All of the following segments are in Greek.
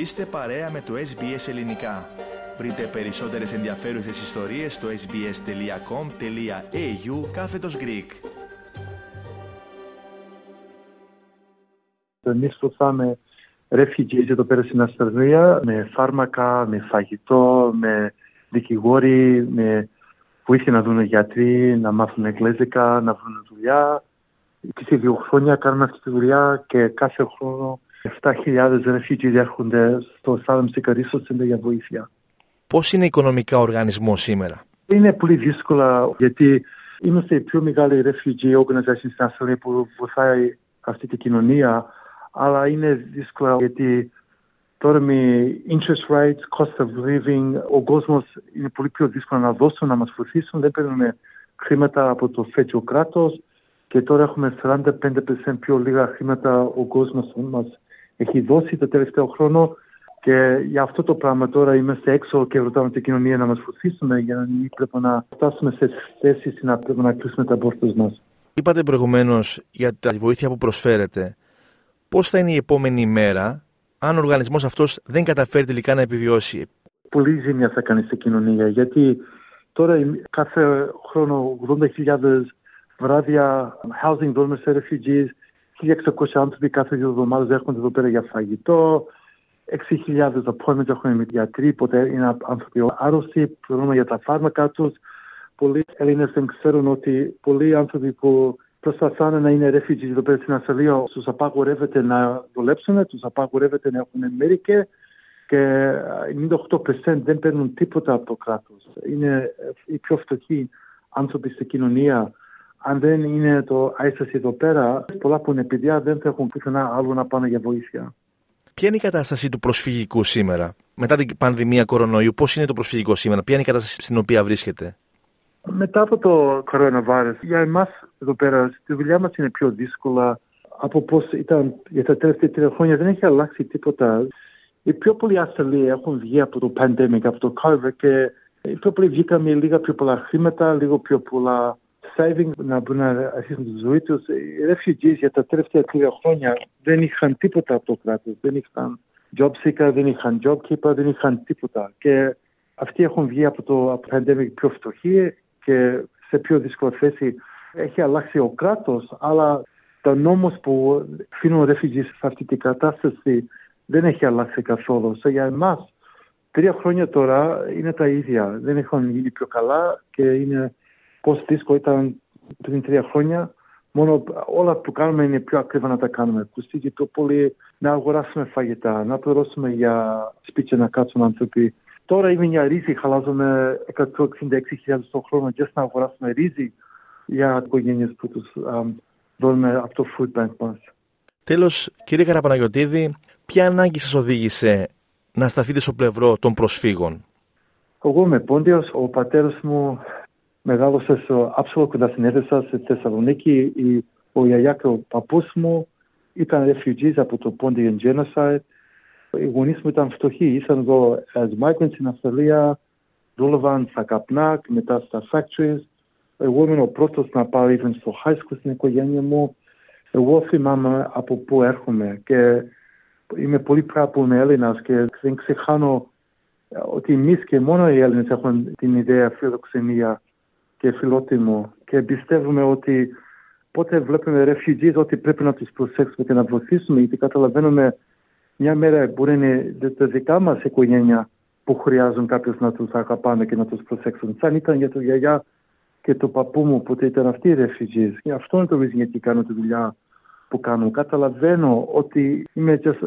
Είστε παρέα με το SBS Ελληνικά. Βρείτε περισσότερες ενδιαφέρουσες ιστορίες στο sbs.com.au κάθετος Greek. Εμείς βοηθάμε refugees εδώ πέρα στην Αυστραλία με φάρμακα, με φαγητό, με δικηγόροι, με βοήθεια να δουν γιατροί, να μάθουν εγγλέζικα, να βρουν δουλειά. Και δύο χρόνια κάνουμε αυτή τη δουλειά και κάθε χρόνο 7.000 refugees έρχονται στο Asylum Seeker Resource Center για βοήθεια. Πώς είναι οικονομικά ο οργανισμός σήμερα; Είναι πολύ δύσκολα γιατί είμαστε η πιο μεγάλη refugee organization στην Αυστραλία που βοηθάει αυτή την κοινωνία αλλά είναι δύσκολα γιατί τώρα με interest rates, cost of living, ο κόσμος είναι πολύ πιο δύσκολο να δώσουν, να μας βοηθήσουν. Δεν παίρνουμε χρήματα από το φέτο κράτος και τώρα έχουμε 45% πιο λίγα χρήματα ο κόσμος μας έχει δώσει το τελευταίο χρόνο και για αυτό το πράγμα τώρα είμαστε έξω και ρωτάμε την κοινωνία να μας βοηθήσουν για να μην πρέπει να φτάσουμε σε θέσει να πρέπει να κλείσουμε τα πόρτα μας. Είπατε προηγουμένως για τη βοήθεια που προσφέρετε. Πώς θα είναι η επόμενη ημέρα αν ο οργανισμός αυτός δεν καταφέρει τελικά να επιβιώσει; Πολύ ζημιά θα κάνει στην κοινωνία γιατί τώρα κάθε χρόνο 80.000 βράδια housing dormers refugees 1.600 άνθρωποι κάθε δύο εβδομάδες έρχονται εδώ πέρα για φαγητό. 6.000 appointments έχουν με γιατροί, ποτέ είναι άνθρωποι άρρωστοι, πληρώνουν για τα φάρμακα τους. Πολλοί Έλληνες δεν ξέρουν ότι πολλοί άνθρωποι που προσπαθάνε να είναι refugees εδώ πέρα στην Ασσαλία, τους απαγορεύεται να δουλέψουν, τους απαγορεύεται να έχουν μέρικε και 98% δεν παίρνουν τίποτα από το κράτος. Είναι οι πιο φτωχοί άνθρωποι στην κοινωνία αν δεν είναι το ISIS εδώ πέρα, πολλά που είναι παιδιά δεν θα έχουν πουθενά άλλο να πάνε για βοήθεια. Ποια είναι η κατάσταση του προσφυγικού σήμερα, μετά την πανδημία κορονοϊού, πώς είναι το προσφυγικό σήμερα, ποια είναι η κατάσταση στην οποία βρίσκεται; Μετά από το coronavirus, για εμάς εδώ πέρα, στη δουλειά μας είναι πιο δύσκολα από πώς ήταν για τα τελευταία τρία χρόνια. Δεν έχει αλλάξει τίποτα. Οι πιο πολλοί ασθενεί έχουν βγει από το pandemic, από το COVID και οι πιο πολλοί βγήκαμε λίγα πιο πολλά χρήματα, λίγο πιο πολλά saving να μπορούν να αρχίσουν τη ζωή τους. Οι refugees για τα τελευταία τρία χρόνια δεν είχαν τίποτα από το κράτος. Δεν είχαν job seeker, δεν είχαν job keeper, δεν είχαν τίποτα. Και αυτοί έχουν βγει από το pandemic πιο φτωχοί και σε πιο δύσκολη θέση. Έχει αλλάξει ο κράτος, αλλά το νόμος που αφήνουν refugees σε αυτή την κατάσταση δεν έχει αλλάξει καθόλου. So, για εμάς, τρία χρόνια τώρα είναι τα ίδια. Δεν έχουν γίνει πιο καλά και είναι Πώ δύσκολο ήταν πριν τρία χρόνια. Μόνο όλα που κάνουμε είναι πιο ακριβά να τα κάνουμε. Κοστίζει πιο πολύ να αγοράσουμε φαγητά, να πληρώσουμε για σπίτια να κάτσουν άνθρωποι. Τώρα είμαι για ρύζι, χαλάζουμε 166.000 το χρόνο για να αγοράσουμε ρύζι για οικογένειες που τους δίνουμε από το food bank μας. Τέλος, κύριε Καραπαναγιοτήδη, ποια ανάγκη σας οδήγησε να σταθείτε στο πλευρό των προσφύγων; Εγώ είμαι πόντιος, ο πατέρας μου μεγάλωσα στο άψογο κοντά στην Έδεσα, στη Θεσσαλονίκη. Ο γιαγιά και ο παππούς μου ήταν refugees από το Pontian Genocide. Οι γονείς μου ήταν φτωχοί. Ήσαν εδώ as migrants στην Αυστραλία, δούλευαν στα καπνάκ, μετά στα factories. Εγώ ήμουν ο πρώτος να πάω even στο high school στην οικογένεια μου. Εγώ θυμάμαι από πού έρχομαι και είμαι πολύ πράγμα που είμαι Έλληνας και δεν ξεχάνω ότι εμείς και μόνο οι Έλληνες έχουν την ιδέα φιλοξενία και φιλότιμο και πιστεύουμε ότι πότε βλέπουμε refugees ότι πρέπει να τους προσέξουμε και να βοηθήσουμε γιατί καταλαβαίνουμε μια μέρα μπορεί να είναι τα δικά μας οικογένεια που χρειάζουν κάποιος να τους αγαπάνε και να τους προσέξουν. Σαν ήταν για το γιαγιά και το παππού μου που ήταν αυτοί οι refugees. Και αυτό είναι το reason γιατί κάνω τη δουλειά που κάνω. Καταλαβαίνω ότι είμαι just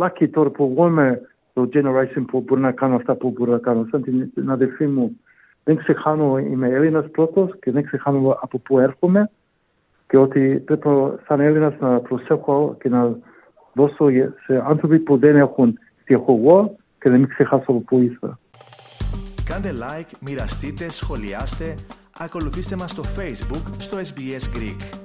lucky τώρα που εγώ είμαι το generation που μπορεί να κάνω αυτά που μπορεί να κάνω. Σαν την αδερφή μου δεν ξεχάνω, είμαι Έλληνας πρώτος και δεν ξεχάνω από πού έρχομαι και ότι πρέπει σαν Έλληνας να προσέχω και να δώσω σε άνθρωποι που δεν έχουν τι έχω εγώ και να μην ξεχάσω από πού ήρθα. Κάντε like, μοιραστείτε, σχολιάστε, ακολουθήστε μας στο Facebook στο SBS Greek.